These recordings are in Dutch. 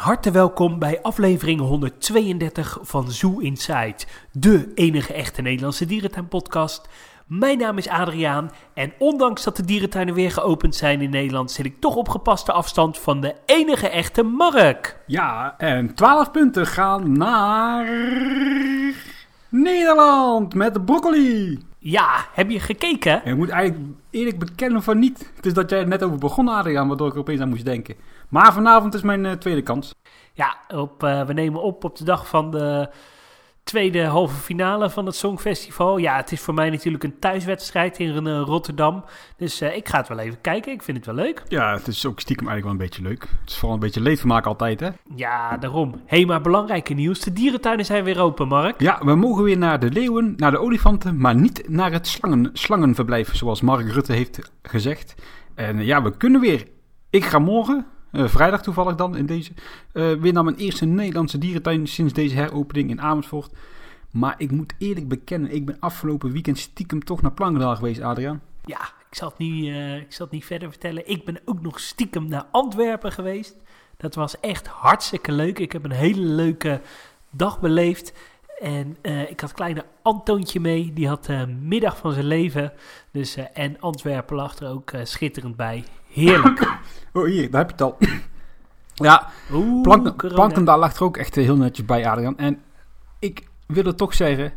harte welkom bij aflevering 132 van Zoo Inside, de enige echte Nederlandse dierentuinpodcast. Mijn naam is Adriaan en ondanks dat de dierentuinen weer geopend zijn in Nederland, zit ik toch op gepaste afstand van de enige echte Mark. Ja, en 12 punten gaan naar Nederland met de broccoli. Ja, heb je gekeken? En ik moet eigenlijk eerlijk bekennen van niet. Het is dat jij er net over begon, Adriaan, waardoor ik er opeens aan moest denken. Maar vanavond is mijn eh, tweede kans. Ja, op, eh, we nemen op op de dag van de tweede halve finale van het Songfestival. Ja, het is voor mij natuurlijk een thuiswedstrijd in eh, Rotterdam. Dus ik ga het wel even kijken. Ik vind het wel leuk. Ja, het is ook stiekem eigenlijk wel een beetje leuk. Het is vooral een beetje leedvermaak altijd, hè? Ja, daarom. Hé, hey, maar belangrijke nieuws. De dierentuinen zijn weer open, Mark. Ja, we mogen weer naar de leeuwen, naar de olifanten, maar niet naar het slangen, slangenverblijf, zoals Mark Rutte heeft gezegd. En ja, we kunnen weer. Ik ga morgen, uh, vrijdag toevallig dan in deze, uh, weer naar mijn eerste Nederlandse dierentuin sinds deze heropening in Amersfoort. Maar ik moet eerlijk bekennen, ik ben afgelopen weekend stiekem toch naar Plankendaal geweest, Adriaan. Ja, ik zal, het niet, uh, ik zal het niet verder vertellen. Ik ben ook nog stiekem naar Antwerpen geweest. Dat was echt hartstikke leuk. Ik heb een hele leuke dag beleefd. En uh, ik had kleine Antoontje mee. Die had uh, middag van zijn leven. Dus, uh, en Antwerpen lag er ook schitterend bij. Heerlijk. oh, hier, daar heb je het al. ja, Oeh. Plankendaal lag er ook echt heel netjes bij, Adriaan. En ik wil het toch zeggen.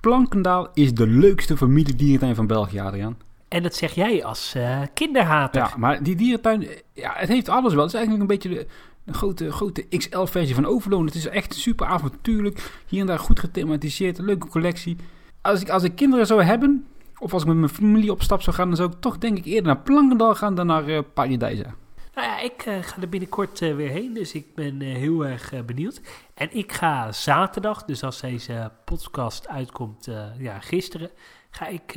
Plankendaal is de leukste familiedierentuin van België, Adriaan. En dat zeg jij als kinderhater. Ja, maar die dierentuin, ja, het heeft alles wel. Het is eigenlijk een beetje de, een grote, grote XL-versie van Overloon. Het is echt super avontuurlijk. Hier en daar goed gethematiseerd. Een leuke collectie. Als ik, als ik kinderen zou hebben, of als ik met mijn familie op stap zou gaan, dan zou ik toch denk ik eerder naar Plankendaal gaan dan naar uh, Paradijsa. Nou ja, ik uh, ga er binnenkort uh, weer heen, dus ik ben heel erg benieuwd. En ik ga zaterdag, dus als deze podcast uitkomt, ja, gisteren, ga ik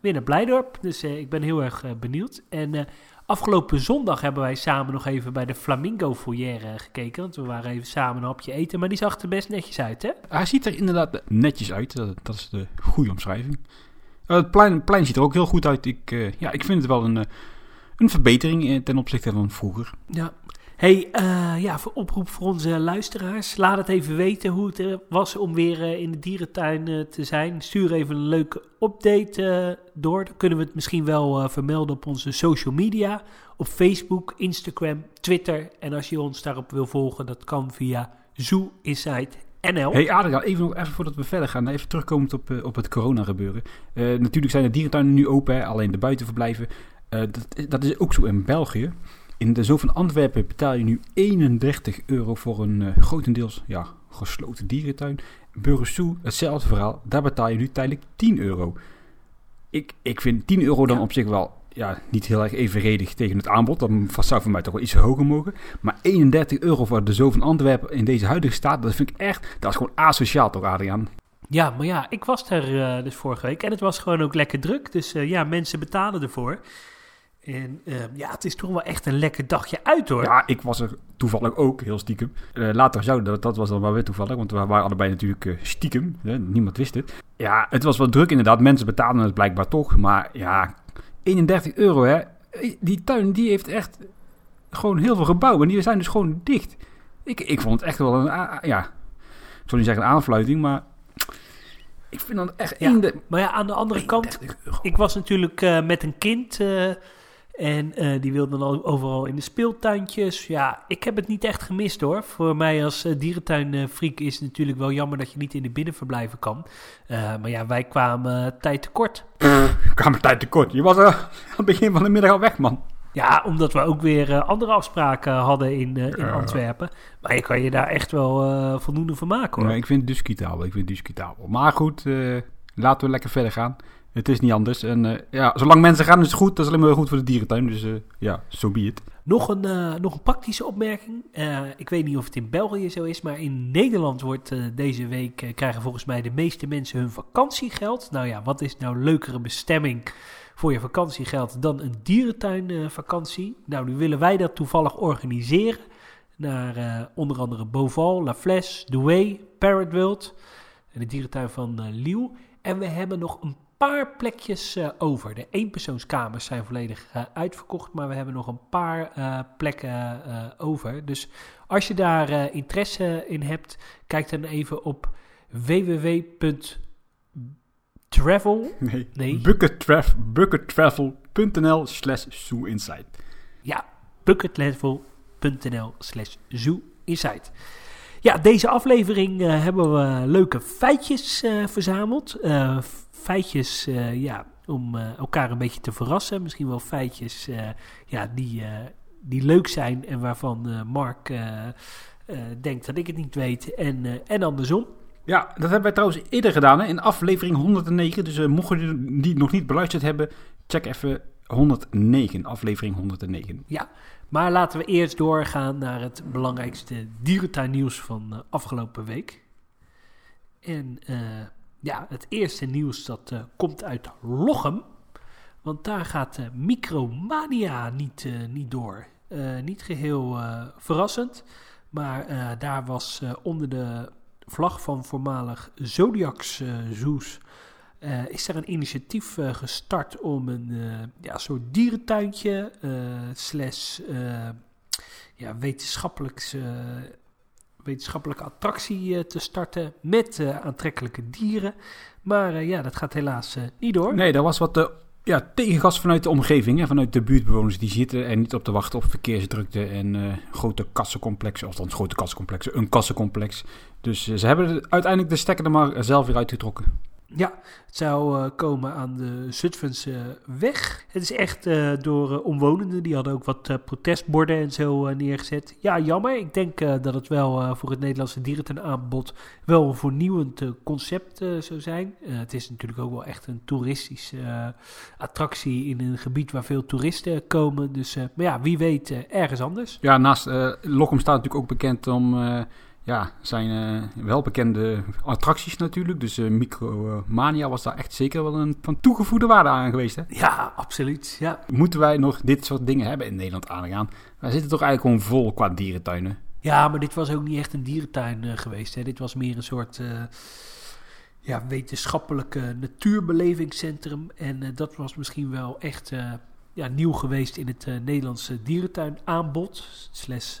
weer naar Blijdorp. Dus ik ben heel erg benieuwd. En Afgelopen zondag hebben wij samen nog even bij de Flamingo Foyer gekeken. Want we waren even samen een hapje eten. Maar die zag er best netjes uit, hè? Hij ziet er inderdaad netjes uit. Dat, dat is de goede omschrijving. Het plein, plein, ziet er ook heel goed uit. Ik, ja, ik vind het wel een, een verbetering ten opzichte van vroeger. Ja. Hey, uh, ja, voor oproep voor onze luisteraars. Laat het even weten hoe het was om weer uh, in de dierentuin te zijn. Stuur even een leuke update door. Dan kunnen we het misschien wel vermelden op onze social media. Op Facebook, Instagram, Twitter. En als je ons daarop wil volgen, dat kan via Zoo Inside NL. Hey Adriaan, even, nog, even voordat we verder gaan, even terugkomend op, op het corona gebeuren. natuurlijk zijn de dierentuinen nu open, hè, alleen de buitenverblijven. Dat, dat is ook zo in België. In de Zoo van Antwerpen betaal je nu 31 euro voor een uh, grotendeels ja, gesloten dierentuin. Burgersoe, hetzelfde verhaal. Daar betaal je nu tijdelijk 10 euro. Ik, ik vind 10 euro dan ja. op zich wel ja, niet heel erg evenredig tegen het aanbod. Dat zou voor mij toch wel iets hoger mogen. Maar 31 euro voor de Zoo van Antwerpen in deze huidige staat, dat vind ik echt, dat is gewoon asociaal toch Adriaan? Ja, maar ja, ik was er uh, dus vorige week en het was gewoon ook lekker druk. Dus uh, ja, mensen betalen ervoor. En uh, ja, het is toch wel echt een lekker dagje uit hoor. Ja, ik was er toevallig ook, heel stiekem. Uh, later zou dat, dat was dan maar weer toevallig, want we waren allebei natuurlijk uh, stiekem. Hè? Niemand wist het. Ja, het was wel druk inderdaad. Mensen betalen het blijkbaar toch. Maar ja, 31 euro hè. Die tuin die heeft echt gewoon heel veel gebouwen. En die zijn dus gewoon dicht. Ik, ik vond het echt wel een, ja, ik zal niet zeggen een aanfluiting, maar... Ik vind dat echt... Ja, de... Maar ja, aan de andere kant, euro. ik was natuurlijk met een kind... En uh, die wilde dan overal in de speeltuintjes. Ja, ik heb het niet echt gemist hoor. Voor mij als uh, dierentuinfreak is het natuurlijk wel jammer dat je niet in de binnenverblijven kan. Uh, maar ja, wij kwamen tijd tekort. Kwamen tijd tekort. Je was er aan het begin van de middag al weg, man. Ja, omdat we ook weer andere afspraken hadden in, in Antwerpen. Maar je kan je daar echt wel voldoende van maken hoor. Ik vind het discutabel. Ik vind het discutabel. Maar goed, laten we lekker verder gaan. Het is niet anders. En uh, ja, zolang mensen gaan is het goed. Dat is alleen maar goed voor de dierentuin. Dus uh, ja, zo so be. Nog een, uh, nog een praktische opmerking. ik weet niet of het in België zo is, maar in Nederland wordt deze week krijgen volgens mij de meeste mensen hun vakantiegeld. Nou ja, wat is nou leukere bestemming voor je vakantiegeld dan een dierentuinvakantie? nou, nu willen wij dat toevallig organiseren. Naar onder andere Beauval, La Flèche, Douai, Parrot World en de dierentuin van Liel. En we hebben nog een paar plekjes eh, over. De eenpersoonskamers zijn volledig eh, uitverkocht, maar we hebben nog een paar eh, plekken over. Dus als je daar interesse in hebt, kijk dan even op www.travel. Nee. Nee. Buckettraf- Buckettravel.nl slash zooinsight. Ja, bucketlevel.nl slash zooinsight. Ja, deze aflevering eh, hebben we leuke feitjes eh, verzameld. Eh, feitjes, ja, om elkaar een beetje te verrassen. Misschien wel feitjes ja, die, die leuk zijn en waarvan Mark denkt dat ik het niet weet en, en andersom. Ja, dat hebben wij trouwens eerder gedaan hè, in aflevering 109. Dus mochten jullie die nog niet beluisterd hebben, check even 109, aflevering 109. Ja, maar laten we eerst doorgaan naar het belangrijkste dierentuinnieuws van uh, afgelopen week. En uh, ja, het eerste nieuws dat uh, komt uit Lochem. Want daar gaat Micromania niet, niet door. niet geheel verrassend. Maar daar was onder de vlag van voormalig Zodiacs Zoos... Uh, is er een initiatief uh, gestart om een uh, ja, soort dierentuintje slash ja, wetenschappelijk, wetenschappelijke attractie te starten met aantrekkelijke dieren. Maar ja, dat gaat helaas niet door. Nee, er was wat ja, tegengas vanuit de omgeving, hè, vanuit de buurtbewoners. Die zitten er niet op te wachten op verkeersdrukte en grote kassencomplexen. Of dan grote kassencomplexen, een kassencomplex. Dus ze hebben uiteindelijk de stekker er maar zelf weer uitgetrokken. Ja, het zou uh, komen aan de Zutphense weg. Het is echt uh, door uh, omwonenden. Die hadden ook wat protestborden en zo neergezet. Ja, jammer. Ik denk dat het wel voor het Nederlandse dierentuinaanbod wel een vernieuwend concept zou zijn. het is natuurlijk ook wel echt een toeristische attractie in een gebied waar veel toeristen komen. Dus, maar ja, wie weet ergens anders. Ja, naast Lochem staat natuurlijk ook bekend om ja, zijn uh, welbekende attracties natuurlijk. Dus uh, Micromania was daar echt zeker wel een van toegevoegde waarde aan geweest. Hè? Ja, absoluut. Ja. Moeten wij nog dit soort dingen hebben in Nederland aangaan? Wij zitten toch eigenlijk gewoon vol qua dierentuinen. Ja, maar dit was ook niet echt een dierentuin uh, geweest. Hè? Dit was meer een soort ja, wetenschappelijke natuurbelevingscentrum. En dat was misschien wel echt ja, nieuw geweest in het Nederlandse dierentuinaanbod. Slash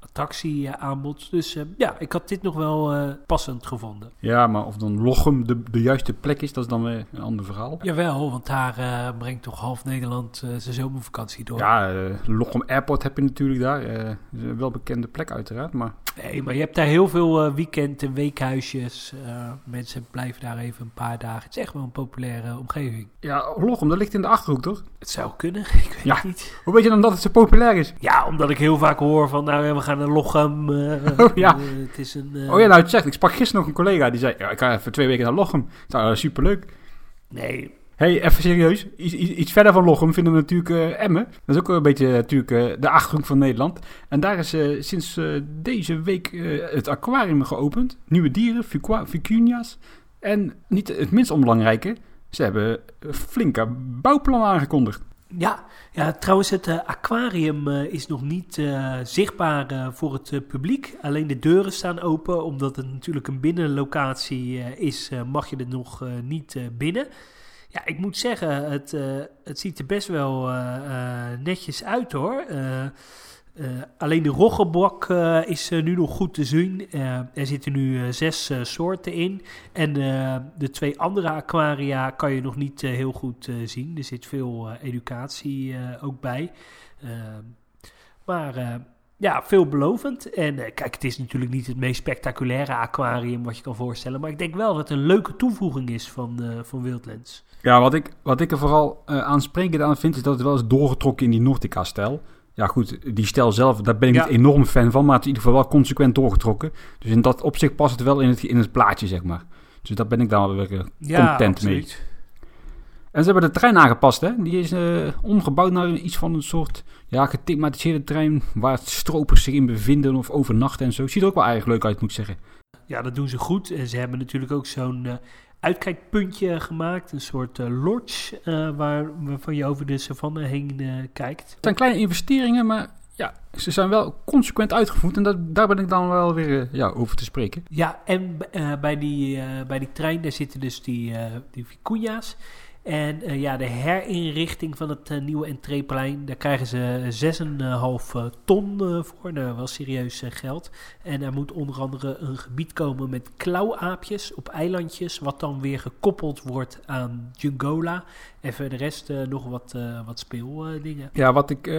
attractieaanbod. Dus uh, ja, ik had dit nog wel uh, passend gevonden. Ja, maar of dan Lochem de, de juiste plek is, dat is dan weer een ander verhaal. Jawel, want daar uh, brengt toch half Nederland zijn zomervakantie door. Ja, Lochem Airport heb je natuurlijk daar. een welbekende plek uiteraard, maar... Nee, maar je hebt daar heel veel weekend- en weekhuisjes. mensen blijven daar even een paar dagen. Het is echt wel een populaire omgeving. Ja, Lochem, dat ligt in de Achterhoek, toch? Het zou kunnen, ik weet ja. het niet. Hoe weet je dan dat het zo populair is? Ja, omdat ik heel vaak hoor van, nou, we gaan naar Lochem. Uh, oh ja. Uh, het is een, uh... oh ja, nou het zegt. Ik sprak gisteren nog een collega die zei, ja, ik ga even twee weken naar Lochem. Nou, superleuk. Nee. hey, even serieus. Iets, iets, verder van Lochem vinden we natuurlijk Emmen. Dat is ook een beetje natuurlijk de Achterhoek van Nederland. En daar is sinds deze week het aquarium geopend. Nieuwe dieren, vicunia's. En niet het minst onbelangrijke, ze hebben flinke bouwplannen aangekondigd. Ja, ja, trouwens, het uh, aquarium uh, is nog niet uh, zichtbaar voor het publiek. Alleen de deuren staan open. Omdat het natuurlijk een binnenlocatie is, mag je er nog niet binnen. Ja, ik moet zeggen, het, het ziet er best wel netjes uit hoor. Uh, alleen de roggebok uh, is uh, nu nog goed te zien. er zitten nu zes soorten in. En de twee andere aquaria kan je nog niet heel goed zien. Er zit veel educatie ook bij. maar ja, veelbelovend. En kijk, het is natuurlijk niet het meest spectaculaire aquarium wat je kan voorstellen. Maar ik denk wel dat het een leuke toevoeging is van, van Wildlands. Ja, wat ik, wat ik er vooral aansprekend aan vind, is dat het wel is doorgetrokken in die Nordica-stijl. Ja, goed, die stijl zelf, daar ben ik ja. niet enorm fan van, maar het is in ieder geval wel consequent doorgetrokken. Dus in dat opzicht past het wel in het, in het plaatje, zeg maar. Dus daar ben ik dan wel weer ja, content absoluut. mee. En ze hebben de trein aangepast, hè. Die is uh, omgebouwd naar iets van een soort, ja, gethematiseerde trein... waar stropers zich in bevinden of overnachten en zo. Ziet er ook wel eigenlijk leuk uit, moet ik zeggen. Ja, dat doen ze goed. En ze hebben natuurlijk ook zo'n... Uh uitkijkpuntje gemaakt. Een soort uh, lodge uh, waar, waarvan je over de savanne heen uh, kijkt. Het zijn kleine investeringen, maar ja, ze zijn wel consequent uitgevoerd. En dat, daar ben ik dan wel weer eh, ja, over te spreken. Ja, en eh, bij, die, eh, bij die trein daar zitten dus die, eh die vicuña's. En eh, ja, de herinrichting van het eh, nieuwe entreeplein, daar krijgen ze 6,5 ton eh, voor. Nou, wel serieus geld. En er moet onder andere een gebied komen met klauwaapjes op eilandjes, wat dan weer gekoppeld wordt aan Jungola. En voor de rest nog wat, wat speeldingen. Ja, wat ik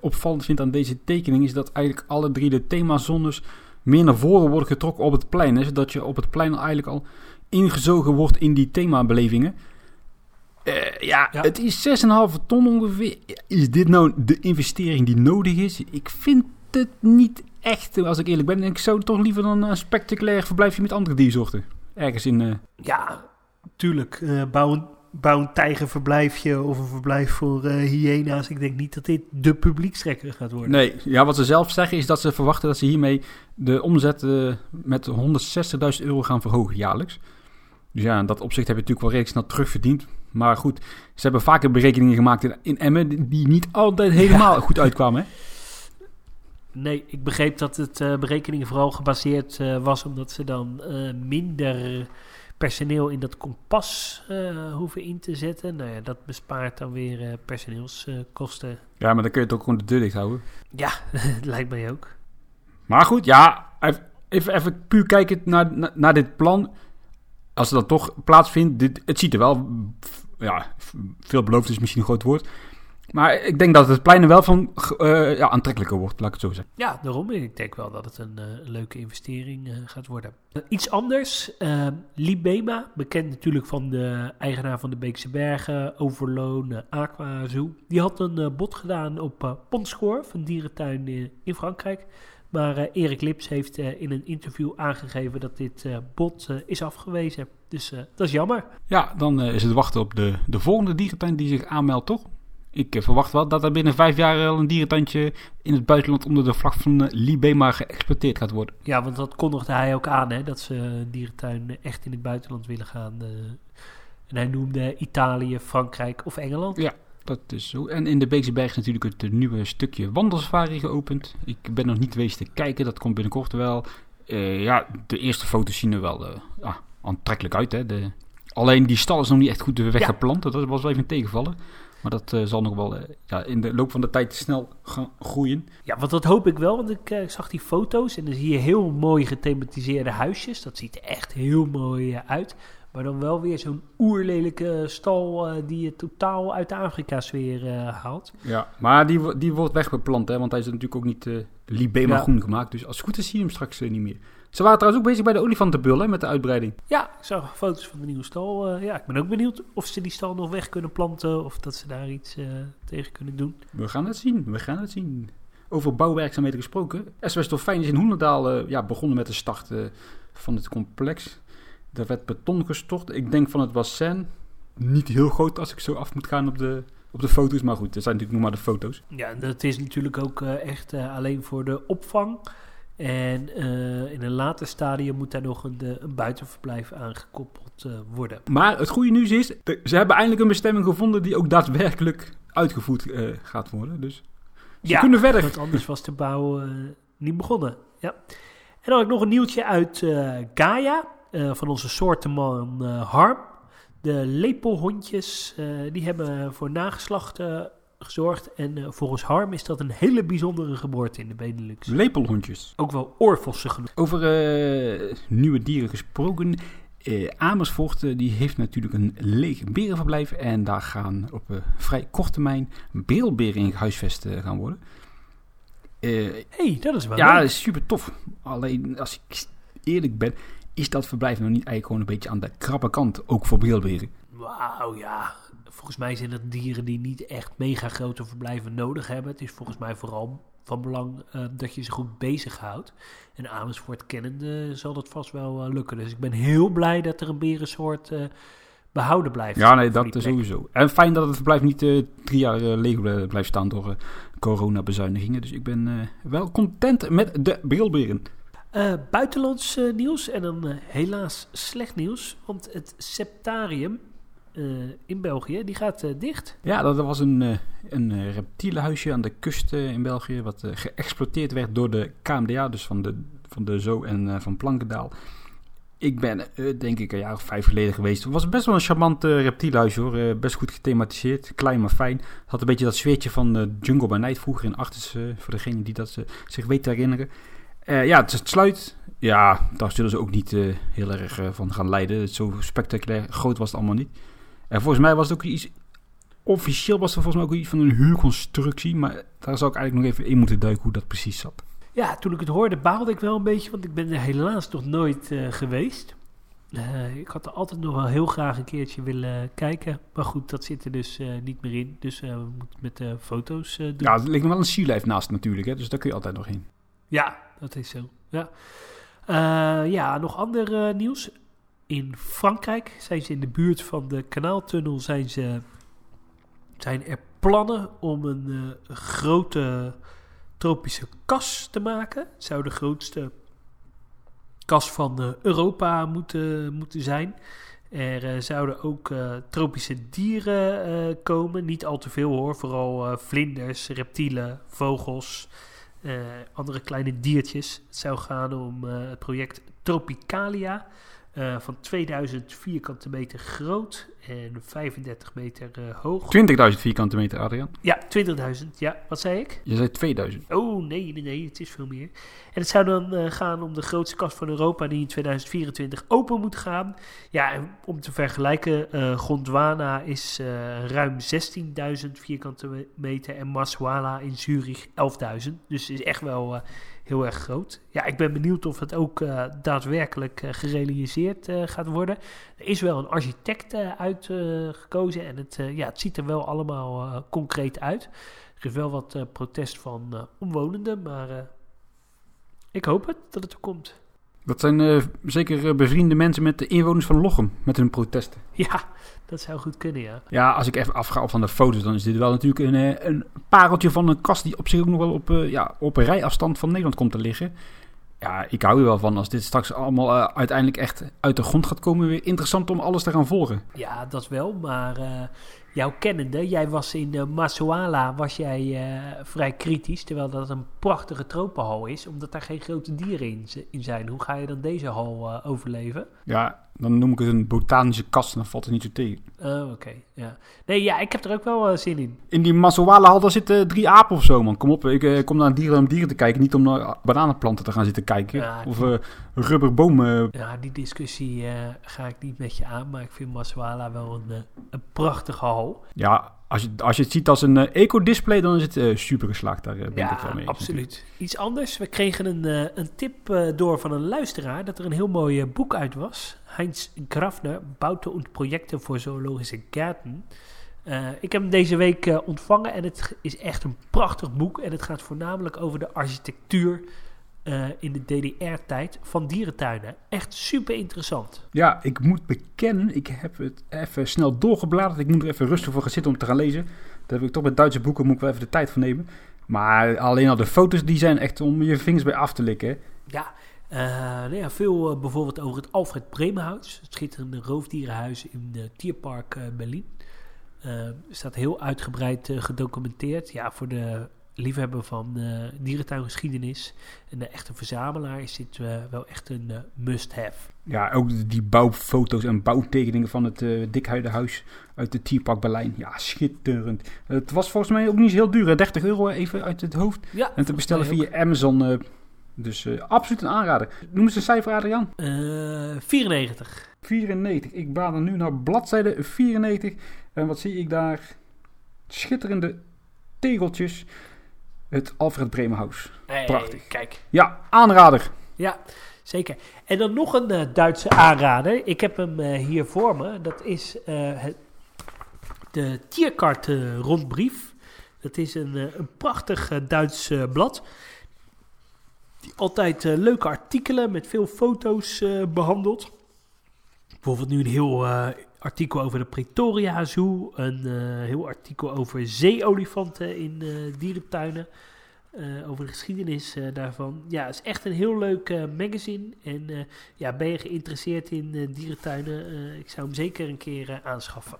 opvallend vind aan deze tekening is dat eigenlijk alle drie de themazones meer naar voren worden getrokken op het plein. Hè, zodat je op het plein eigenlijk al ingezogen wordt in die themabelevingen. Eh, ja, Ja. het is 6,5 ton ongeveer. Is dit nou de investering die nodig is? Ik vind het niet echt, als ik eerlijk ben. Ik zou toch liever dan een spectaculair verblijfje met andere diersoorten. Ergens in... eh, Ja, tuurlijk. eh bouw, een, bouw een tijgerverblijfje of een verblijf voor eh, hyena's. Ik denk niet dat dit de publiekstrekker gaat worden. Nee, ja, wat ze zelf zeggen is dat ze verwachten dat ze hiermee de omzet eh, met 160.000 euro gaan verhogen jaarlijks. Dus ja, in dat opzicht heb je natuurlijk wel redelijk snel terugverdiend. Maar goed, ze hebben vaker berekeningen gemaakt in, in Emmen die- niet altijd helemaal goed uitkwamen. Hè? Nee, ik begreep dat het eh, berekeningen vooral gebaseerd eh, was omdat ze dan eh, minder personeel in dat kompas hoeven in te zetten. Nou ja, dat bespaart dan weer personeelskosten. Ja, maar dan kun je het ook gewoon de deur dicht houden. ja, lijkt mij ook. Maar goed, ja, even, even, even puur kijken naar, naar, naar dit plan. Als dan toch plaatsvindt, dit, het ziet er wel, ja, veelbelovend is misschien een groot woord. Maar ik denk dat het plein er wel van eh, ja, aantrekkelijker wordt, laat ik het zo zeggen. Ja, daarom. Ik denk wel dat het een eh, leuke investering eh, gaat worden. Iets anders. Libema, bekend natuurlijk van de eigenaar van de Beekse Bergen, Overloon, Aqua Zoo. Die had een bod gedaan op Ponscore, van dierentuin in Frankrijk. Maar eh, Erik Lips heeft eh, in een interview aangegeven dat dit eh, bod eh, is afgewezen. Dus dat is jammer. Ja, dan is het wachten op de, de volgende dierentuin die zich aanmeldt, toch? Ik verwacht wel dat er binnen vijf jaar al een dierentuintje in het buitenland onder de vlag van Libema geëxporteerd gaat worden. Ja, want dat kondigde hij ook aan, hè, dat ze een dierentuin echt in het buitenland willen gaan. en hij noemde Italië, Frankrijk of Engeland. Ja. Dat is zo. En in de Beekse Berg is natuurlijk het nieuwe stukje wandelsafari geopend. Ik ben nog niet geweest te kijken, dat komt binnenkort wel. Eh, ja, de eerste foto's zien er wel eh, ja, aantrekkelijk uit. Hè. De, alleen die stal is nog niet echt goed weggeplant. Dat was wel even een tegenvallen. Maar dat eh, zal nog wel ja, in de loop van de tijd snel gaan groeien. Ja, want dat hoop ik wel, want ik zag die foto's en dan zie je heel mooi gethematiseerde huisjes. Dat ziet er echt heel mooi uit. Maar dan wel weer zo'n oerlelijke stal eh, die je totaal uit de Afrika-sfeer eh, haalt. Ja, maar die, die wordt wegbeplant, hè, want hij is natuurlijk ook niet eh Libema Ja. groen gemaakt. Dus als het goed is, zie je hem straks niet meer. Ze waren trouwens ook bezig bij de olifantenbul, hè, met de uitbreiding. Ja, ik zag foto's van de nieuwe stal. ja, ik ben ook benieuwd of ze die stal nog weg kunnen planten of dat ze daar iets tegen kunnen doen. We gaan het zien, we gaan het zien. Over bouwwerkzaamheden gesproken. SWS Dolfijn is in Hoenderdaal eh, ja, begonnen met de start van het complex. Er werd beton gestort. Ik denk van het bassin. Niet heel groot als ik zo af moet gaan op de, op de foto's. Maar goed, dat zijn natuurlijk nog maar de foto's. Ja, dat is natuurlijk ook eh, echt eh, alleen voor de opvang. En eh, in een later stadium moet daar nog een, een buitenverblijf aangekoppeld eh, worden. Maar het goede nieuws is, ze hebben eindelijk een bestemming gevonden die ook daadwerkelijk uitgevoerd gaat worden. Dus ze kunnen verder. Want anders was de bouw niet begonnen. Ja. En dan had ik nog een nieuwtje uit Gaia, eh, van onze soortenman eh, Harm. De lepelhondjes, eh, die hebben voor nageslacht gezorgd. En volgens Harm is dat een hele bijzondere geboorte in de Benelux. Lepelhondjes. Ook wel oorvossen genoemd. Over nieuwe dieren gesproken. Amersfoort eh, die heeft natuurlijk een leeg berenverblijf. En daar gaan op eh, vrij korte termijn beelberen in gehuisvest eh, gaan worden. Eh, hey, dat is wel ja, leuk. super tof. Alleen als ik eerlijk ben, is dat verblijf nog niet eigenlijk gewoon een beetje aan de krappe kant. Ook voor beelberen. Wauw, ja. Volgens mij zijn dat dieren die niet echt mega grote verblijven nodig hebben. Het is volgens mij vooral van belang eh, dat je ze goed bezighoudt. En Amersfoort kennende zal dat vast wel eh, lukken. Dus ik ben heel blij dat er een berensoort eh, behouden blijft. Ja, nee, dat sowieso. En fijn dat het verblijf niet drie jaar leeg blijft staan door coronabezuinigingen. Dus ik ben wel content met de beelberen. Eh, buitenlands eh, nieuws en dan eh, helaas slecht nieuws. Want het septarium, in België, die gaat dicht. Ja, dat was een, een reptielenhuisje aan de kust in België, wat geëxploiteerd werd door de KMDA, dus van de, van de Zo en van Plankendaal. Ik ben, denk ik, een jaar of vijf geleden geweest. Het was best wel een charmant reptielenhuisje hoor. best goed gethematiseerd. Klein maar fijn. had een beetje dat sfeertje van Jungle by Night vroeger in Achters. voor degene die dat zich weet te herinneren. Ja, het, het sluit ja, daar zullen ze ook niet uh, heel erg uh, van gaan leiden. Zo spectaculair groot was het allemaal niet. En volgens mij was het ook iets... Officieel was er volgens mij ook iets van een huurconstructie. Maar daar zou ik eigenlijk nog even in moeten duiken hoe dat precies zat. Ja, toen ik het hoorde baalde ik wel een beetje. Want ik ben er helaas nog nooit uh, geweest. ik had er altijd nog wel heel graag een keertje willen kijken. Maar goed, dat zit er dus niet meer in. Dus we moeten met foto's doen. Ja, er ligt nog wel een Sea Life naast natuurlijk. Hè, dus daar kun je altijd nog heen. Ja, dat is zo. Ja. Uh, ja, nog ander uh, nieuws. In Frankrijk zijn ze in de buurt van de kanaaltunnel zijn, ze, zijn er plannen om een uh, grote tropische kas te maken. Zou de grootste kas van Europa moeten, moeten zijn. Er zouden ook tropische dieren komen. Niet al te veel hoor. Vooral vlinders, reptielen, vogels. Uh, andere kleine diertjes. Het zou gaan om uh, het project Tropicalia. Uh, van 2000 vierkante meter groot en 35 meter uh, hoog. 20.000 vierkante meter, Adrian? Ja, 20.000. Ja, wat zei ik? Je zei 2000. Oh, nee, nee, nee, het is veel meer. En het zou dan uh, gaan om de grootste kast van Europa die in 2024 open moet gaan. Ja, om te vergelijken, Gondwana is ruim 16.000 vierkante meter en Maswala in Zurich 11.000. Dus het is echt wel heel erg groot. Ja, ik ben benieuwd of het ook uh, daadwerkelijk uh, gerealiseerd uh, gaat worden. Er is wel een architect uitgekozen en het, ja, het ziet er wel allemaal concreet uit. Er is wel wat protest van omwonenden, maar ik hoop het dat het er komt. Dat zijn zeker bevriende mensen met de inwoners van Lochem, met hun protesten. Ja, dat zou goed kunnen, ja. Ja, als ik even afga van de foto's, dan is dit wel natuurlijk een, eh, een pareltje van een kast die op zich ook nog wel op, uh, ja, op een rijafstand van Nederland komt te liggen. Ja, ik hou er wel van als dit straks allemaal uh, uiteindelijk echt uit de grond gaat komen. Weer interessant om alles te gaan volgen. Ja, dat wel, maar jouw kennende, jij was in uh, Masuala, was jij vrij kritisch. Terwijl dat een prachtige tropenhal is, omdat daar geen grote dieren in, in zijn. Hoe ga je dan deze hal overleven? Ja, dan noem ik het een botanische kast en dan valt het niet zo tegen. Oh, oké. Ja. Nee, ja, ik heb er ook wel uh, zin in. In die Masowala daar zitten drie apen of zo, man. Kom op, ik uh, kom naar dieren om dieren te kijken, niet om naar bananenplanten te gaan zitten kijken. Ja, of uh, rubberbomen. Ja, die discussie ga ik niet met je aan, maar ik vind Masowala wel een, een prachtige hal. Ja, als je, als je het ziet als een uh, eco-display, dan is het uh, super geslaagd. Daar uh, ben ja, ik wel mee. absoluut. Iets anders. We kregen een, een tip door van een luisteraar dat er een heel mooi boek uit was. Heinz Grafner, Bouten und voor Zoologische Gärten. ik heb hem deze week ontvangen en het is echt een prachtig boek. En het gaat voornamelijk over de architectuur uh, in de DDR-tijd van dierentuinen. Echt super interessant. Ja, ik moet bekennen, ik heb het even snel doorgebladerd. Ik moet er even rustig voor gaan zitten om te gaan lezen. Daar heb ik toch met Duitse boeken, moet ik wel even de tijd voor nemen. Maar alleen al de foto's, die zijn echt om je vingers bij af te likken. Ja, uh, nou ja, veel uh, bijvoorbeeld over het Alfred Bremenhuis. Het schitterende roofdierenhuis in uh, Tierpark Berlin. staat heel uitgebreid gedocumenteerd. Ja, voor de liefhebber van uh, dierentuingeschiedenis en de echte verzamelaar is dit uh, wel echt een uh, must-have. Ja, ook die bouwfoto's en bouwtekeningen van het Dikhuidenhuis uit de Tierpark Berlijn. Ja, schitterend. Het was volgens mij ook niet heel duur, 30 euro even uit het hoofd. Ja, en te bestellen via Amazon. dus absoluut een aanrader. Noem eens een cijfer, Adriaan. 94. 94. Ik bader nu naar bladzijde 94. En wat zie ik daar? Schitterende tegeltjes. Het Alfred Bremenhaus. Hey, Prachtig. Kijk. Ja, aanrader. Ja, zeker. En dan nog een uh, Duitse aanrader. Ik heb hem uh, hier voor me. Dat is uh, het, de Tierkart rondbrief. Dat is een, een prachtig Duits blad. Die altijd leuke artikelen met veel foto's behandelt. Bijvoorbeeld nu een heel artikel over de Pretoria Zoo. Een uh, heel artikel over zeeolifanten in uh, dierentuinen. eh, over de geschiedenis eh, daarvan. Ja, het is echt een heel leuk eh, magazine. En eh, ja, ben je geïnteresseerd in eh, dierentuinen? eh, ik zou hem zeker een keer eh, aanschaffen.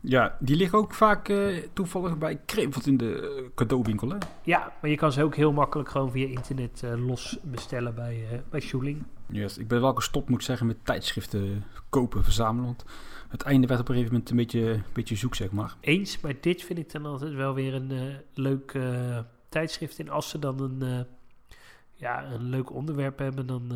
Ja, die liggen ook vaak eh, toevallig bij Krevelt in de eh, cadeauwinkel, hè? Ja, maar je kan ze ook heel makkelijk gewoon via internet eh, los bestellen bij, eh bij Schuling. Yes, ik ben wel gestopt, moet ik zeggen, met tijdschriften kopen, verzamelen. Want het einde werd op een gegeven moment een beetje, een beetje zoek, zeg maar. Eens, maar dit vind ik dan altijd wel weer een eh, leuk eh, tijdschrift. En als ze dan een, eh, ja, een leuk onderwerp hebben, dan,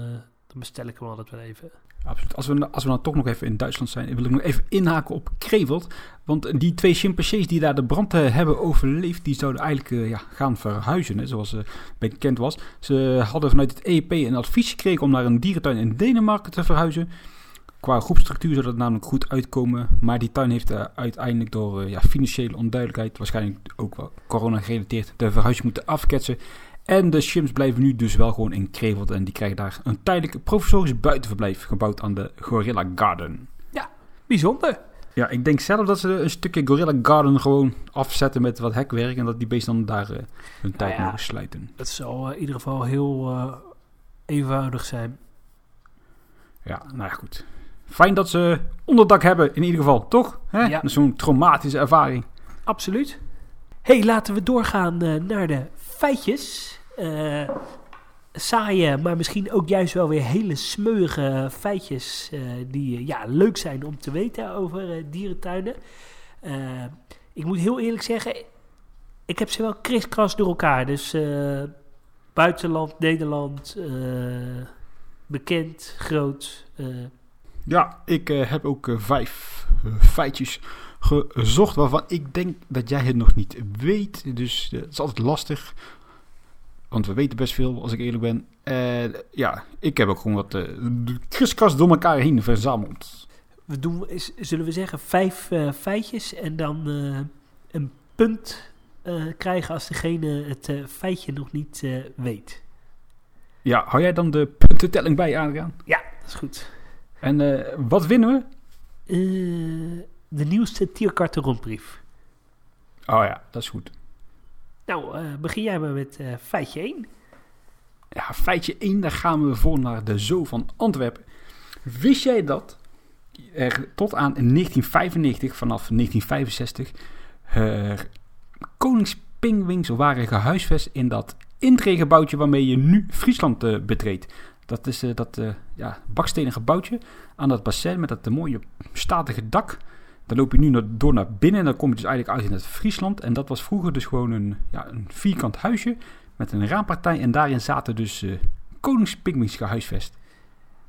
dan bestel ik hem altijd wel even. Absoluut. Als we, als we dan toch nog even in Duitsland zijn, wil ik nog even inhaken op Krevelt. Want die twee chimpansees die daar de brand hebben overleefd, die zouden eigenlijk ja, gaan verhuizen, hè, zoals eh, bekend was. Ze hadden vanuit het EEP een advies gekregen om naar een dierentuin in Denemarken te verhuizen. Qua groepstructuur zou dat namelijk goed uitkomen. Maar die tuin heeft eh, uiteindelijk door eh, ja, financiële onduidelijkheid, waarschijnlijk ook wel corona gerelateerd, de verhuizing moeten afketsen. En de chimps blijven nu dus wel gewoon in Krevelt. En die krijgen daar een tijdelijk professorisch buitenverblijf gebouwd aan de Gorilla Garden. Bijzonder. Ja, ik denk zelf dat ze een stukje Gorilla Garden gewoon afzetten met wat hekwerk. En dat die beesten dan daar eh, hun tijd ja. mogen sluiten. Het zal in ieder geval heel eenvoudig zijn. Ja, nou ja, goed. Fijn dat ze onderdak hebben in ieder geval, toch? Hè? Ja. Zo'n traumatische ervaring. Absoluut. hey, laten we doorgaan eh, naar de feitjes. Eh saaie, maar misschien ook juist wel weer hele smeuige feitjes eh, die ja, leuk zijn om te weten over dierentuinen. Ik moet heel eerlijk zeggen, ik heb ze wel kriskras door elkaar. Dus buitenland, Nederland, bekend, groot. Ja, ik eh, heb ook eh, vijf eh, feitjes gezocht waarvan ik denk dat jij het nog niet weet. Dus het is altijd lastig. Want we weten best veel, als ik eerlijk ben. Ja, ik heb ook gewoon wat uh, door elkaar heen verzameld. we doen, zullen we zeggen, vijf feitjes en dan een punt krijgen als degene het feitje nog niet weet. Ja, hou jij dan de puntentelling bij, Adriaan? Ja, dat is goed. En eh, wat winnen we? Eh, de nieuwste Tierkarten rondbrief. Oh ja, dat is goed. Nou, eh, begin jij maar met feitje 1. Ja, feitje 1, daar gaan we voor naar de Zoo van Antwerpen. Wist jij dat er tot aan 1995, vanaf 1965, er koningspingwings waren gehuisvest in dat intregebouwtje waarmee je nu Friesland betreedt. Dat is eh, dat eh, ja, bakstenen gebouwtje aan dat bassin met dat eh, mooie statige dak. Daar loop je nu naar, door naar binnen en dan kom je dus eigenlijk uit in het Friesland. En dat was vroeger dus gewoon een, ja, een vierkant huisje met een raampartij. En daarin zaten dus eh koningspingwings gehuisvest.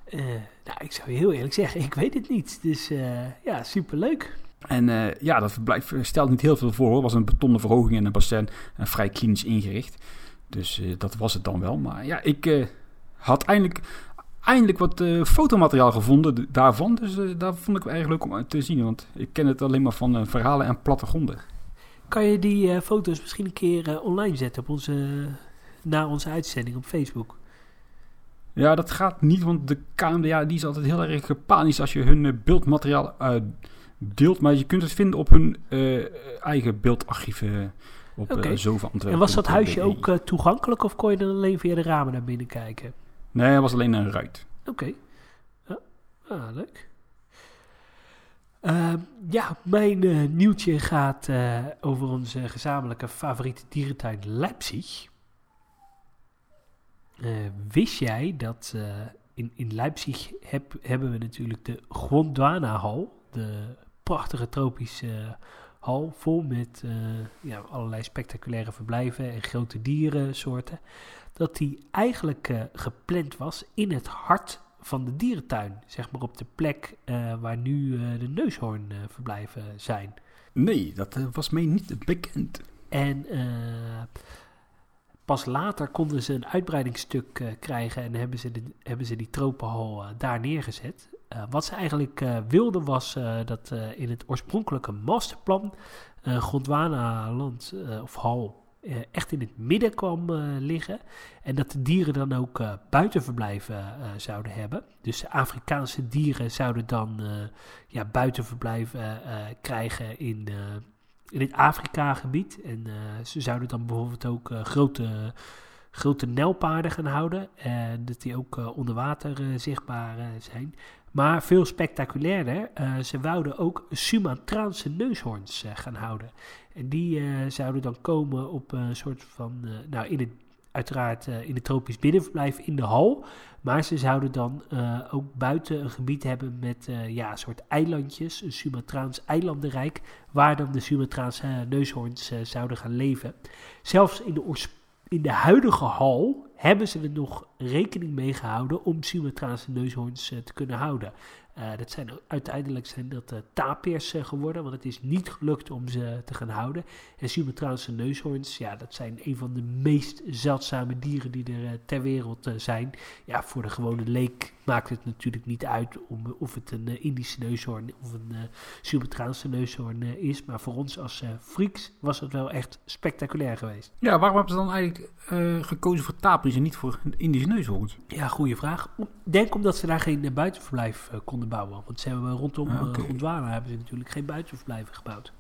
Eh, nou, ik zou je heel eerlijk zeggen, ik weet het niet. Dus eh, ja, superleuk. En ja, dat verblijf eh, stelt niet heel veel voor. Het was een betonnen verhoging en een bassin en vrij klinisch ingericht. Dus dat was het dan wel. Maar ja, ik had eindelijk, eindelijk wat eh, fotomateriaal gevonden daarvan. Dus eh, daar vond ik erg leuk om te zien. Want ik ken het alleen maar van eh, verhalen en plattegronden. Kan je die foto's misschien een keer online zetten op onze, na onze uitzending op Facebook? Ja, dat gaat niet, want de KMDA die is altijd heel erg gepanisch als je hun beeldmateriaal deelt. Maar je kunt het vinden op hun eh, eigen beeldarchieven op van Antwerpen. En was dat huisje ook toegankelijk of kon je dan alleen via de ramen naar binnen kijken? Nee, het was alleen een ruit. Oké. Ja. Ah, leuk. Ehm, ja, mijn eh, nieuwtje gaat eh, over onze gezamenlijke favoriete dierentuin Leipzig. Eh, wist jij dat in, in Leipzig heb, hebben we natuurlijk de Gondwana-hal, de prachtige tropische hal vol met ja, allerlei spectaculaire verblijven en grote dierensoorten dat die eigenlijk eh, gepland was in het hart van de dierentuin. Zeg maar op de plek eh, waar nu eh, de neushoornverblijven zijn. Nee, dat was mij niet bekend. En pas later konden ze een uitbreidingsstuk krijgen en hebben ze, de, hebben ze die tropenhal daar neergezet. Wat ze eigenlijk wilden was eh, dat in het oorspronkelijke masterplan Gondwana-land eh, of hal echt in het midden kwam eh, liggen. En dat de dieren dan ook eh, buitenverblijven eh, zouden hebben. Dus Afrikaanse dieren zouden dan eh, ja, buitenverblijven eh, krijgen in, eh, in het Afrika-gebied. En eh, ze zouden dan bijvoorbeeld ook eh, grote, grote nelpaarden gaan houden. En dat die ook eh, onder water eh, zichtbaar eh, zijn. Maar veel spectaculairder, eh, ze wouden ook Sumatraanse neushoorns eh, gaan houden. En die eh, zouden dan komen op een soort van, eh, nou in het, uiteraard eh, in het tropisch binnenverblijf in de hal. Maar ze zouden dan eh, ook buiten een gebied hebben met eh, ja, een soort eilandjes, een Sumatraans eilandenrijk, waar dan de Sumatraanse eh, neushoorns eh, zouden gaan leven. Zelfs in de, in de huidige hal hebben ze er nog rekening mee gehouden om Sumatraanse neushoorns eh, te kunnen houden. Eh, dat zijn, uiteindelijk zijn dat eh, tapirs eh, geworden, want het is niet gelukt om ze te gaan houden. En Sumatraanse neushoorns, ja, dat zijn een van de meest zeldzame dieren die er ter wereld zijn. Ja, voor de gewone leek maakt het natuurlijk niet uit om, of het een eh, Indische neushoorn of een eh Sumatraanse neushoorn eh, is. Maar voor ons als freaks was het wel echt spectaculair geweest. Ja, waarom hebben ze dan eigenlijk gekozen voor tapirs en niet voor een Indische neushoorns? Ja, goede vraag. Ik denk omdat ze daar geen buitenverblijf konden bouwen. Want ze hebben rondom Ah. Gondwana hebben ze natuurlijk geen buitenverblijven gebouwd.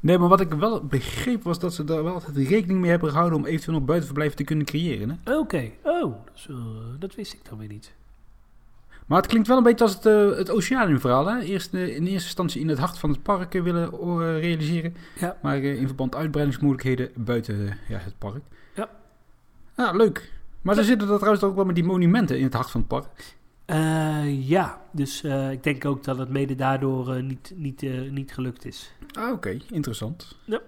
Nee, maar wat ik wel begreep was dat ze daar wel altijd rekening mee hebben gehouden om eventueel nog buitenverblijven te kunnen creëren. Oké, oh, dat, is, dat wist ik dan weer niet. Maar het klinkt wel een beetje als het, eh het Oceanium-verhaal. Hè? Eerst, eh, in eerste instantie in het hart van het park eh, willen realiseren. Ja. Maar in verband uitbreidingsmogelijkheden buiten ja, het park. Ja. Ja, leuk. Maar ze zitten er trouwens ook wel met die monumenten in het hart van het park. Ja, dus ik denk ook dat het mede daardoor niet, niet, niet gelukt is. Ah, oké. Interessant. Ja.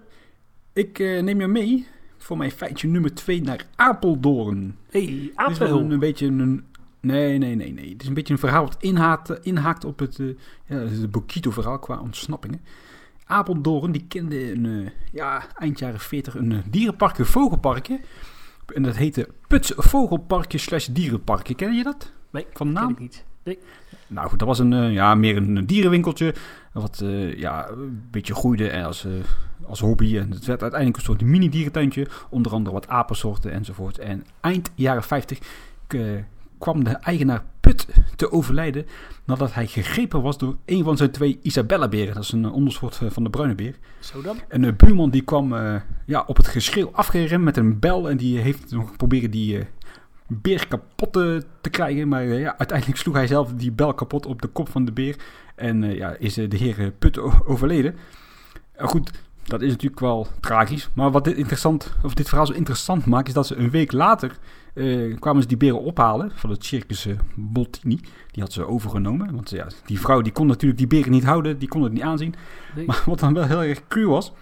Ik neem je mee voor mijn feitje nummer 2 naar Apeldoorn. hey, Dit is wel een, Apel. een beetje een... Nee, nee, nee, nee. Het is een beetje een verhaal wat inhaakt, inhaakt op het, eh ja, het Bokito-verhaal qua ontsnappingen. Apeldoorn, die kende een, eh, ja, eind jaren 40 een eh, dierenpark, een vogelparkje. En dat heette Puts Vogelparkje slash dierenparkje. Ken je dat? Nee, Van ken naam? ik niet. Nou goed, dat was een, eh, ja, meer een dierenwinkeltje. Wat eh, ja, een beetje groeide als, eh, als hobby. En het werd uiteindelijk een soort mini-dierentuintje. Onder andere wat apensoorten enzovoort. En eind jaren 50 eh, kwam de eigenaar Put te overlijden. Nadat hij gegrepen was door een van zijn twee Isabella-beren. Dat is een ondersoort eh, van de bruine beer. Zo dan? En de buurman die kwam eh, ja, op het geschreeuw afgeremd met een bel. En die heeft nog proberen die eh, beer kapot te, te krijgen. Maar ja, uiteindelijk sloeg hij zelf die bel kapot op de kop van de beer. En ja, is de heer Put overleden. Goed, dat is natuurlijk wel tragisch. Maar wat dit, interessant, of dit verhaal zo interessant maakt, is dat ze een week later eh, kwamen ze die beren ophalen van het circus eh, Bottini. Die had ze overgenomen. Want ja, die vrouw die kon natuurlijk die beren niet houden, die kon het niet aanzien. Nee. Maar wat dan wel heel erg cru was,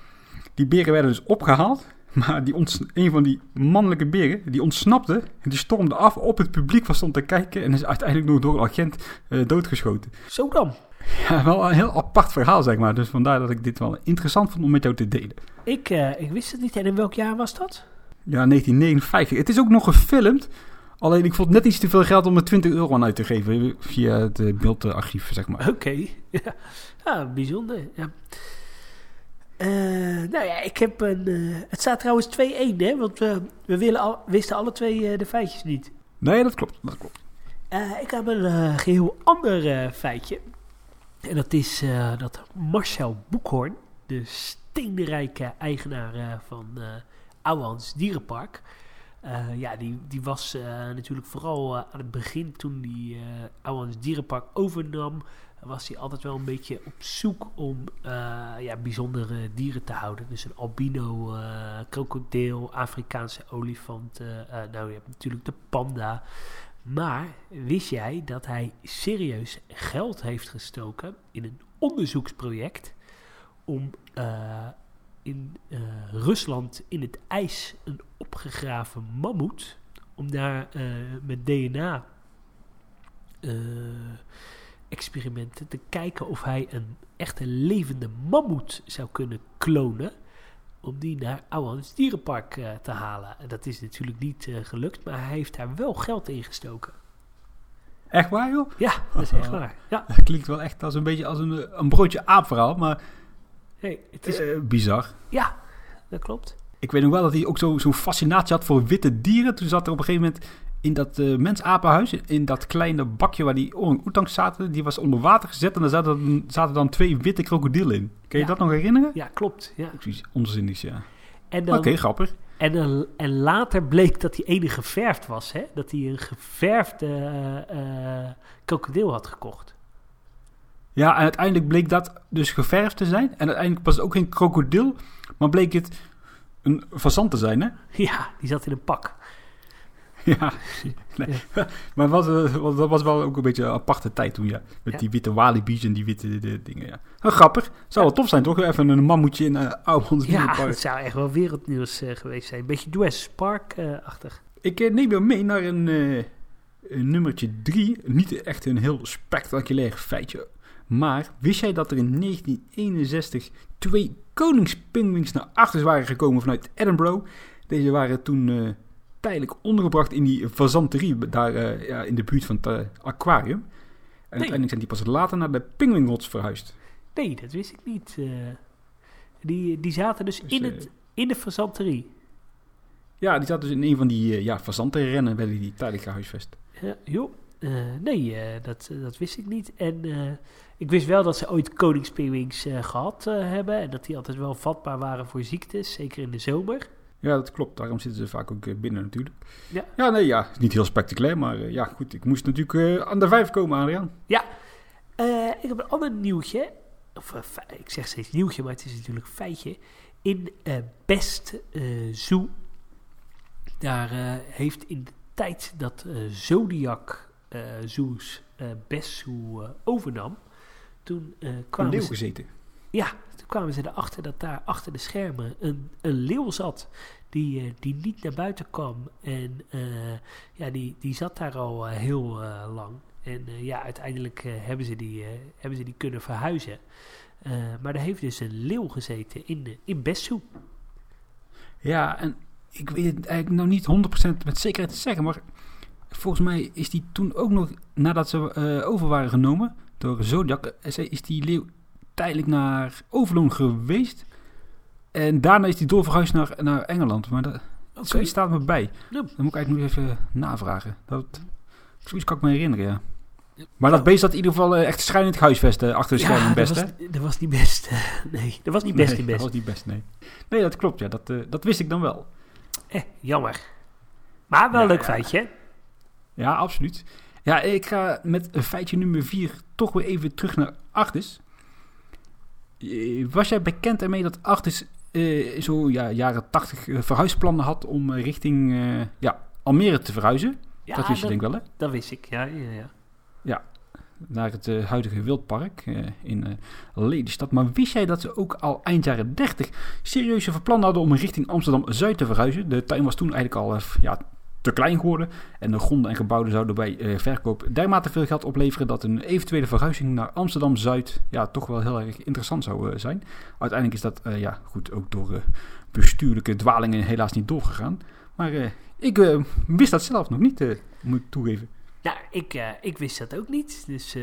die beren werden dus opgehaald. Maar die een van die mannelijke beren, die ontsnapte. En die stormde af op het publiek wat stond te kijken. En is uiteindelijk nog door een agent eh, doodgeschoten. Zo dan? Ja, wel een heel apart verhaal, zeg maar. Dus vandaar dat ik dit wel interessant vond om met jou te delen. Ik, eh, ik wist het niet. En in welk jaar was dat? Ja, 1959. Het is ook nog gefilmd. Alleen ik vond net iets te veel geld om er 20 euro aan uit te geven. Via het eh, beeldarchief, zeg maar. Oké, ja. ja, bijzonder. Ja. Eh, nou ja, ik heb een. het staat trouwens 2-1, hè? Want we, we willen al, wisten alle twee de feitjes niet. Nee, dat klopt. Dat klopt. Ik heb een eh, geheel ander feitje. En dat is eh, dat Marcel Boekhoorn, de steenrijke eigenaar eh, van eh Ouwehans Dierenpark. ja, die, die was natuurlijk vooral aan het begin toen die Ouwehans Dierenpark overnam. Was hij altijd wel een beetje op zoek om ja, bijzondere dieren te houden. Dus een albino krokodil, Afrikaanse olifant. nou, je hebt natuurlijk de panda. Maar wist jij dat hij serieus geld heeft gestoken in een onderzoeksproject om eh, in eh, Rusland in het ijs een opgegraven mammoet, om daar eh, met DNA experimenten te kijken of hij een echte levende mammoet zou kunnen klonen om die naar Ouwans Dierenpark eh, te halen. En dat is natuurlijk niet eh, gelukt, maar hij heeft daar wel geld in gestoken. Echt waar, joh? Ja, dat is echt waar. Ja, Dat klinkt wel echt als een beetje als een, een broodje aapverhaal, maar hey, het is, eh, bizar. ja, dat klopt. Ik weet nog wel dat hij ook zo- zo'n fascinatie had voor witte dieren. Toen zat er op een gegeven moment in dat uh, mensapenhuis, in dat kleine bakje waar die orang-oetangs zaten, die was onder water gezet en daar zaten, zaten dan twee witte krokodillen in. Kun je Ja. dat nog herinneren? Ja, klopt. Ja. Ook zoiets onzinnigs, ja. En, Oké, grappig. en, dan- en later bleek dat die ene geverfd was. Hè? Dat hij een geverfde eh, eh, krokodil had gekocht. Ja, en uiteindelijk bleek dat dus geverfd te zijn. En uiteindelijk was het ook geen krokodil, maar bleek het een fazant te zijn, hè? Ja, die zat in een pak. Ja, nee. maar was, eh, was- dat was wel ook een beetje een aparte tijd toen, ja. Met Ja. die witte walibi's en die witte de, dingen, ja. Nou, grappig. Zou wel tof zijn, toch? Even een mammoetje in uh, Oudmans Ja, dat zou echt wel wereldnieuws eh, geweest zijn. Beetje Jurassic Park-achtig. Ik eh, neem je mee naar een, eh, een nummertje 3. Niet echt een heel spectaculair feitje. Maar wist jij dat er in 1961 twee koningspingwings naar achters waren gekomen vanuit Edinburgh? Deze waren toen eh, tijdelijk ondergebracht in die fazanterie daar eh, ja, in de buurt van het eh, aquarium. En uiteindelijk zijn die pas later naar de Penguin verhuisd. nee, dat wist ik niet. eh. die, die zaten dus, Dus, in, het, in de fazanterie. Ja, die zaten dus in een van die ja, fazantenrennen, werden die tijdelijk gehuisvest. Ja, joh. Nee, dat, dat wist ik niet. En ik wist wel dat ze ooit koningspingwings eh, gehad eh, hebben. En dat die altijd wel vatbaar waren voor ziektes, zeker in de zomer. Ja, dat klopt. Daarom zitten ze vaak ook eh, binnen natuurlijk. Ja. ja, nee, ja. is Niet heel spectaculair, maar eh, ja, goed. Ik moest natuurlijk eh, aan de vijf komen, Adriaan. Eh, ik heb een ander nieuwtje. Of ik zeg steeds nieuwtje, maar het is natuurlijk een feitje. In Best Zoo. Daar heeft in de tijd dat Zodiac Zoos Best Zoo overnam. Toen eh, Een leeuw ze, gezeten. Ja, toen kwamen ze erachter dat daar achter de schermen een, een leeuw zat. Die, eh, die niet naar buiten kwam. En eh, ja, die, die zat daar al eh, heel lang. En ja, uiteindelijk hebben, ze die, hebben ze die kunnen verhuizen. Maar er heeft dus een leeuw gezeten in, in. Ja, en ik weet het eigenlijk nou niet 100% met zekerheid te zeggen, maar volgens mij is die toen ook nog, nadat ze over waren genomen door Zodiac, is die leeuw tijdelijk naar Overloon geweest. En daarna is die doorverhuisd naar, naar Engeland. Maar dat, Oké. zoiets staat me bij. Ja. Dan moet ik eigenlijk nog even navragen. Dat, zoiets kan ik me herinneren, ja. Maar dat beest had in ieder geval eh, echt schijnend huisvest eh, achter de schermen Ja, best, dat hè? was, dat was niet best. nee, dat was niet best nee, dat was niet best, nee. Nee, dat klopt, ja. Dat, eh, dat wist ik dan wel. Eh, jammer. Maar wel een Ja, leuk feitje. hè? Ja, absoluut. Ja, ik ga met feitje nummer 4 toch weer even terug naar Artis. Eh, Was jij bekend ermee dat Artis eh, zo ja, jaren 80 eh, verhuisplannen had om richting ja, Almere te verhuizen? Ja, dat wist je denk ik wel, hè? dat wist ik. Ja, ja, ja. Naar het huidige Wildpark in eh Lelystad. Maar wist jij dat ze ook al eind jaren 30 serieuze verplannen hadden om richting Amsterdam-Zuid te verhuizen? De tuin was toen eigenlijk al ja, te klein geworden. En de gronden en gebouwen zouden bij eh, verkoop dermate veel geld opleveren dat een eventuele verhuizing naar Amsterdam-Zuid ja, toch wel heel erg interessant zou eh, zijn. Uiteindelijk is dat eh, ja, goed, ook door bestuurlijke dwalingen helaas niet doorgegaan. Maar ik wist dat zelf nog niet, moet ik toegeven. Nou, ik, ik wist dat ook niet. Dus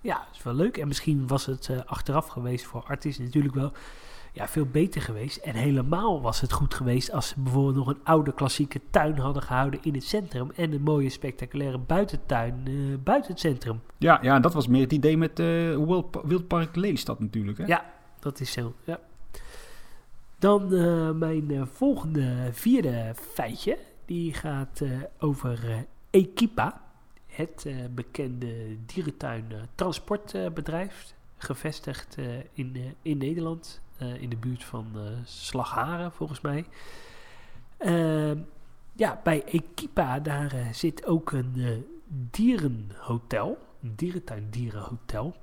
ja, is wel leuk. En misschien was het achteraf geweest voor artiesten natuurlijk wel ja, veel beter geweest. En helemaal was het goed geweest als ze bijvoorbeeld nog een oude klassieke tuin hadden gehouden in het centrum. En een mooie spectaculaire buitentuin eh, buiten het centrum. Ja, ja, dat was meer het idee met eh Wild- Wildpark Lelystad natuurlijk. Hè? Ja. Dat is zo, ja. Dan eh, mijn volgende vierde feitje. Die gaat over Equipa. Het bekende dierentuin transportbedrijf. gevestigd in, in Nederland. Eh, in de buurt van eh, Slagharen volgens mij. Ehm, ja, bij Equipa daar eh, zit ook een dierenhotel. Een dierentuin dierenhotel.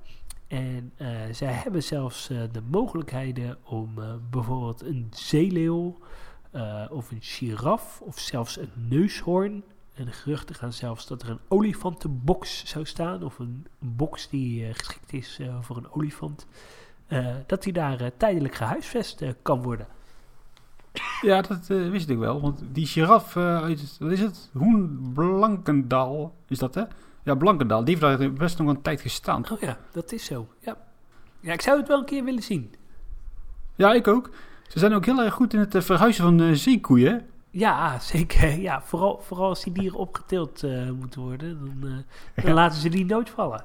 En zij hebben zelfs de mogelijkheden om bijvoorbeeld een zeeleeuw of een giraf of zelfs een neushoorn. En de geruchten gaan zelfs dat er een olifantenbox zou staan of een, een box die geschikt is voor een olifant. Eh, dat die daar eh, tijdelijk gehuisvest eh, kan worden. Ja, dat wist ik wel. Want die giraf uit, wat is het? Hoen Blankendaal is dat, hè? Ja, Blankendaal. Die heeft daar best nog een tijd gestaan. Oh ja, dat is zo. Ja. ja, ik zou het wel een keer willen zien. Ja, ik ook. Ze zijn ook heel erg goed in het verhuizen van zeekoeien. Ja, zeker. Ja, vooral, vooral als die dieren opgeteeld eh, moeten worden, dan, dan Ja. laten ze die nooit vallen.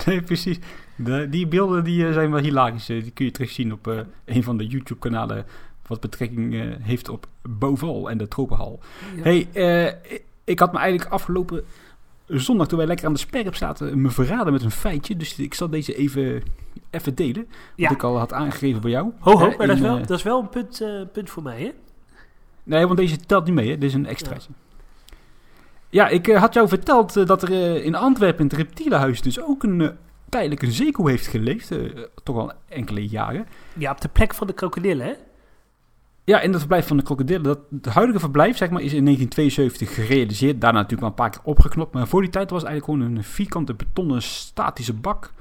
Nee, precies. De, die beelden die, eh, zijn wel hilarisch. eh, die kun je terugzien op eh, een van de YouTube-kanalen... wat betrekking heeft op Boval en de Tropenhal. Ja. hey, ik- had me eigenlijk afgelopen zondag... toen wij lekker aan de sperp zaten... me verraden met een feitje. Dus ik zal deze even, even delen. Wat Ja. ik al had aangegeven bij jou. Ho, ho, dat is, wel, dat is wel een punt, punt voor mij, hè? Nee, want deze telt niet mee, hè? Dit is een extraatje. Ja, ik eh, had jou verteld eh, dat er eh, in Antwerpen in het reptielenhuis dus ook een tijdelijk een zeekoe heeft geleefd. toch al enkele jaren. Ja, op de plek van de krokodillen, hè? Ja, in het verblijf van de krokodillen. Dat, het huidige verblijf zeg maar, is in 1972 gerealiseerd. Daarna natuurlijk wel een paar keer opgeknopt. Maar voor die tijd was het eigenlijk gewoon een vierkante betonnen statische bak.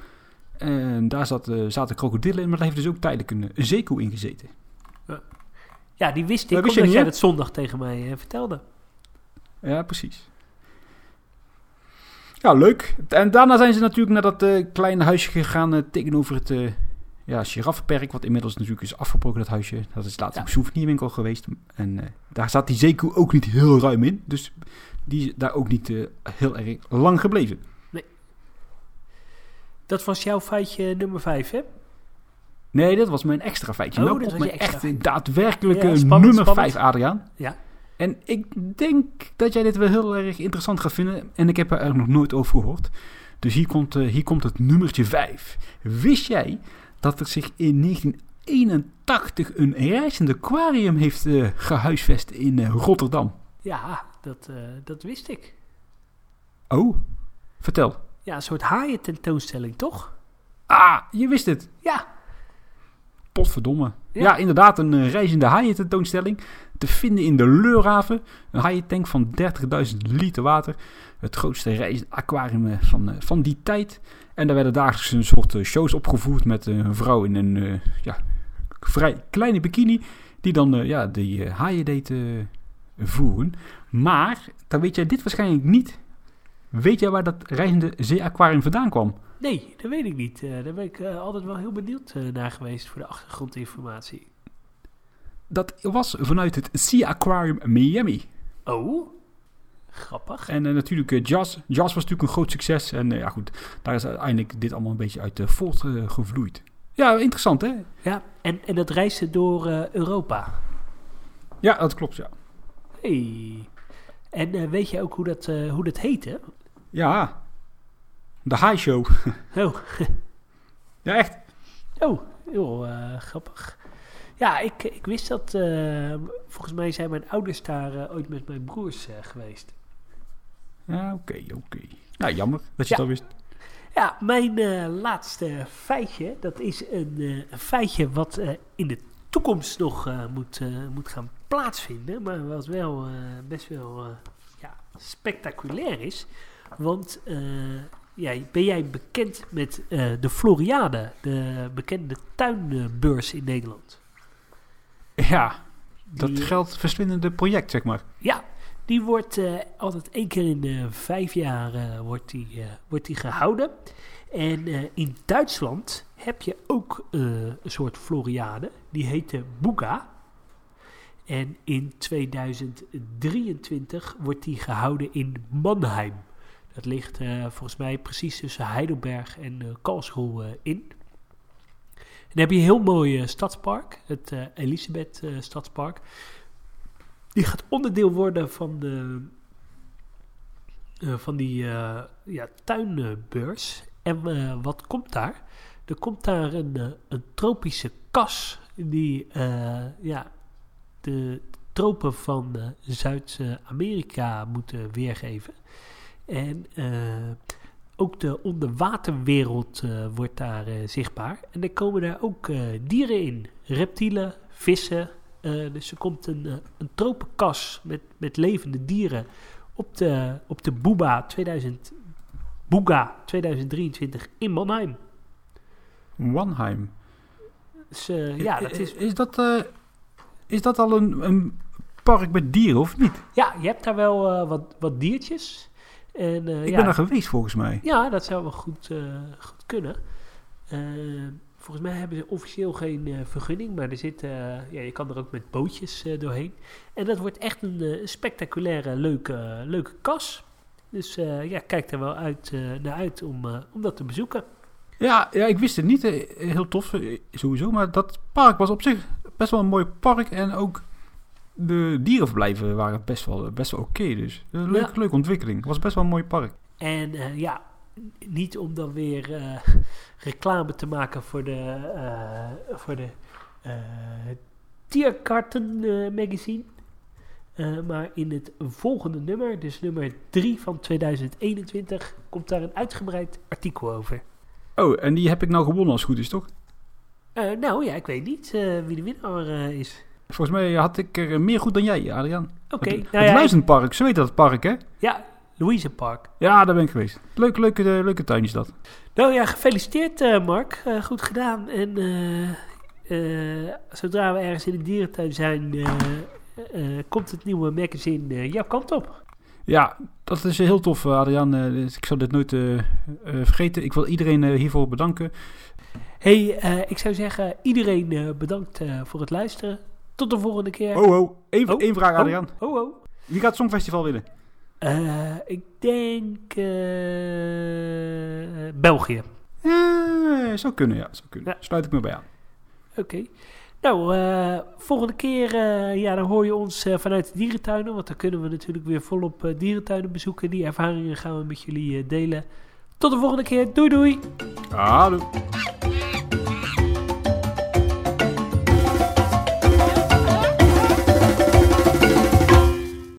En daar zat, zaten krokodillen in, maar daar heeft dus ook tijdelijk een, een zeekoe in gezeten. Ja, die wist ik, Dat omdat jij dat zondag tegen mij vertelde. Ja, precies. Ja, leuk. En daarna zijn ze natuurlijk naar dat eh, kleine huisje gegaan eh, tegenover het ja, giraffenperk, wat inmiddels natuurlijk is afgebroken, dat huisje. Dat is later Ja. een souvenirwinkel geweest. En daar zat die zeekoe ook niet heel ruim in. Dus die is daar ook niet heel erg lang gebleven. Dat was jouw feitje nummer 5, hè? Nee, dat was mijn extra feitje. Oh, nou, dat was mijn extra echt daadwerkelijke Ja, spannend, nummer spannend. 5, Adriaan. Ja. En ik denk dat jij dit wel heel erg interessant gaat vinden. En ik heb er nog nooit over gehoord. Dus hier komt, eh, hier komt het nummertje 5. Wist jij dat er zich in 1981 een reizend aquarium heeft eh, gehuisvest in eh, Rotterdam? Ja, dat, dat wist ik. Oh, vertel. Ja, een soort haaien tentoonstelling, toch? Ah, je wist het. Ja. Potverdomme. Ja, Ja. inderdaad, een eh, reizende haaiententoonstelling. Te vinden in de Leurhaven. Een haaientank van 30.000 liter water. Het grootste reizende aquarium eh, van, eh, van die tijd. En daar werden dagelijks een soort shows opgevoerd met een vrouw in een ja, vrij kleine bikini. Die dan ja, die haaien deed voeren. Maar, dan weet jij dit waarschijnlijk niet. Weet jij waar dat reizende zeeaquarium vandaan kwam? Nee, dat weet ik niet. Eh, daar ben ik eh, altijd wel heel benieuwd eh, naar geweest voor de achtergrondinformatie. Dat was vanuit het Sea Aquarium Miami. Oh, grappig. En natuurlijk Jazz. Jazz was natuurlijk een groot succes. En ja goed, daar is uiteindelijk dit allemaal een beetje uit voortgevloeid. ja, interessant hè? Ja, en, en dat reisde door Europa. Ja, dat klopt ja. Hey. En weet je ook hoe dat, hoe dat heette? Ja, de High Show. Oh, ja, echt. oh heel eh, grappig. Ja, ik, ik wist dat. eh, volgens mij zijn mijn ouders daar eh, ooit met mijn broers geweest. Ja, oké, oké. Nou, jammer dat je Ja. al wist. Ja, mijn laatste feitje, dat is een, een feitje wat in de toekomst nog moet, moet gaan plaatsvinden, maar wat wel best wel ja, spectaculair is. Want ja, ben jij bekend met eh, de Floriade, de bekende tuinbeurs in Nederland? Ja, dat Die- geldverslindende project, zeg maar. Ja, die wordt eh, altijd één keer in de vijf jaar eh, wordt die, wordt die gehouden. En in Duitsland heb je ook een soort Floriade. Die heet de Buga. En in 2023 wordt die gehouden in Mannheim. Dat ligt eh, volgens mij precies tussen Heidelberg en eh, Karlsruhe eh, in. En dan heb je een heel mooi stadspark, het Elisabeth Stadspark. Die gaat onderdeel worden van, de, van die ja, tuinbeurs. En wat komt daar? Er komt daar een, een tropische kas die ja, de tropen van Zuid-Amerika moet weergeven. En eh, ook de onderwaterwereld eh, wordt daar eh, zichtbaar. En er komen daar ook dieren in. Reptielen, vissen. Dus er komt een, een tropenkas met, met levende dieren op de, op de Buba 2000, Buga 2023 in Mannheim. Wanheim. Dus ja, dat is, Is dat, is dat al een, een park met dieren, of niet? ja, je hebt daar wel wat, wat diertjes. En, eh, Ik ja, ben daar geweest, volgens mij. Ja, dat zou wel goed, eh, goed kunnen. Eh, Volgens mij hebben ze officieel geen vergunning, maar er zit, ja, je kan er ook met bootjes doorheen. En dat wordt echt een spectaculaire, leuke, leuke kas. Dus ja, kijk er wel uit, naar uit om, om dat te bezoeken. Ja, ja, ik wist het niet. Heel tof sowieso. Maar dat park was op zich best wel een mooi park. En ook de dierenverblijven waren best wel, best wel oké. dus een leuke, Ja. leuke ontwikkeling. Het was best wel een mooi park. En eh, ja, niet om dan weer eh, reclame te maken voor de, eh, voor de Tierkarten magazine. Maar in het volgende nummer, dus nummer 3 van 2021, komt daar een uitgebreid artikel over. Oh, en die heb ik nou gewonnen als het goed is, toch? Nou ja, ik weet niet wie de winnaar is. Volgens mij had ik er meer goed dan jij, Adriaan. Oké, het nou het ja, Luizenpark, zo heet dat het park, hè? ja, Louise Park. Ja, daar ben ik geweest. Leuke, leuke, eh, leuke tuin is dat. Nou ja, gefeliciteerd eh, Mark. Eh, goed gedaan. En zodra we ergens in de dierentuin zijn, komt het nieuwe magazine jouw kant op. Ja, dat is heel tof, Adriaan. Eh, dus ik zal dit nooit vergeten. Ik wil iedereen hiervoor bedanken. hey, ik zou zeggen, iedereen bedankt voor het luisteren. Tot de volgende keer. Oh, oh. Even Oh, één vraag, Adriaan. Oh, oh. Wie gaat het Songfestival winnen? Eh, ik denk eh, België. Eh, zou kunnen, ja. Zou kunnen. Ja. Sluit ik me bij aan. Oké. Nou, volgende keer ja, dan hoor je ons vanuit de dierentuinen. Want dan kunnen we natuurlijk weer volop dierentuinen bezoeken. Die ervaringen gaan we met jullie delen. Tot de volgende keer. Doei doei. Hallo.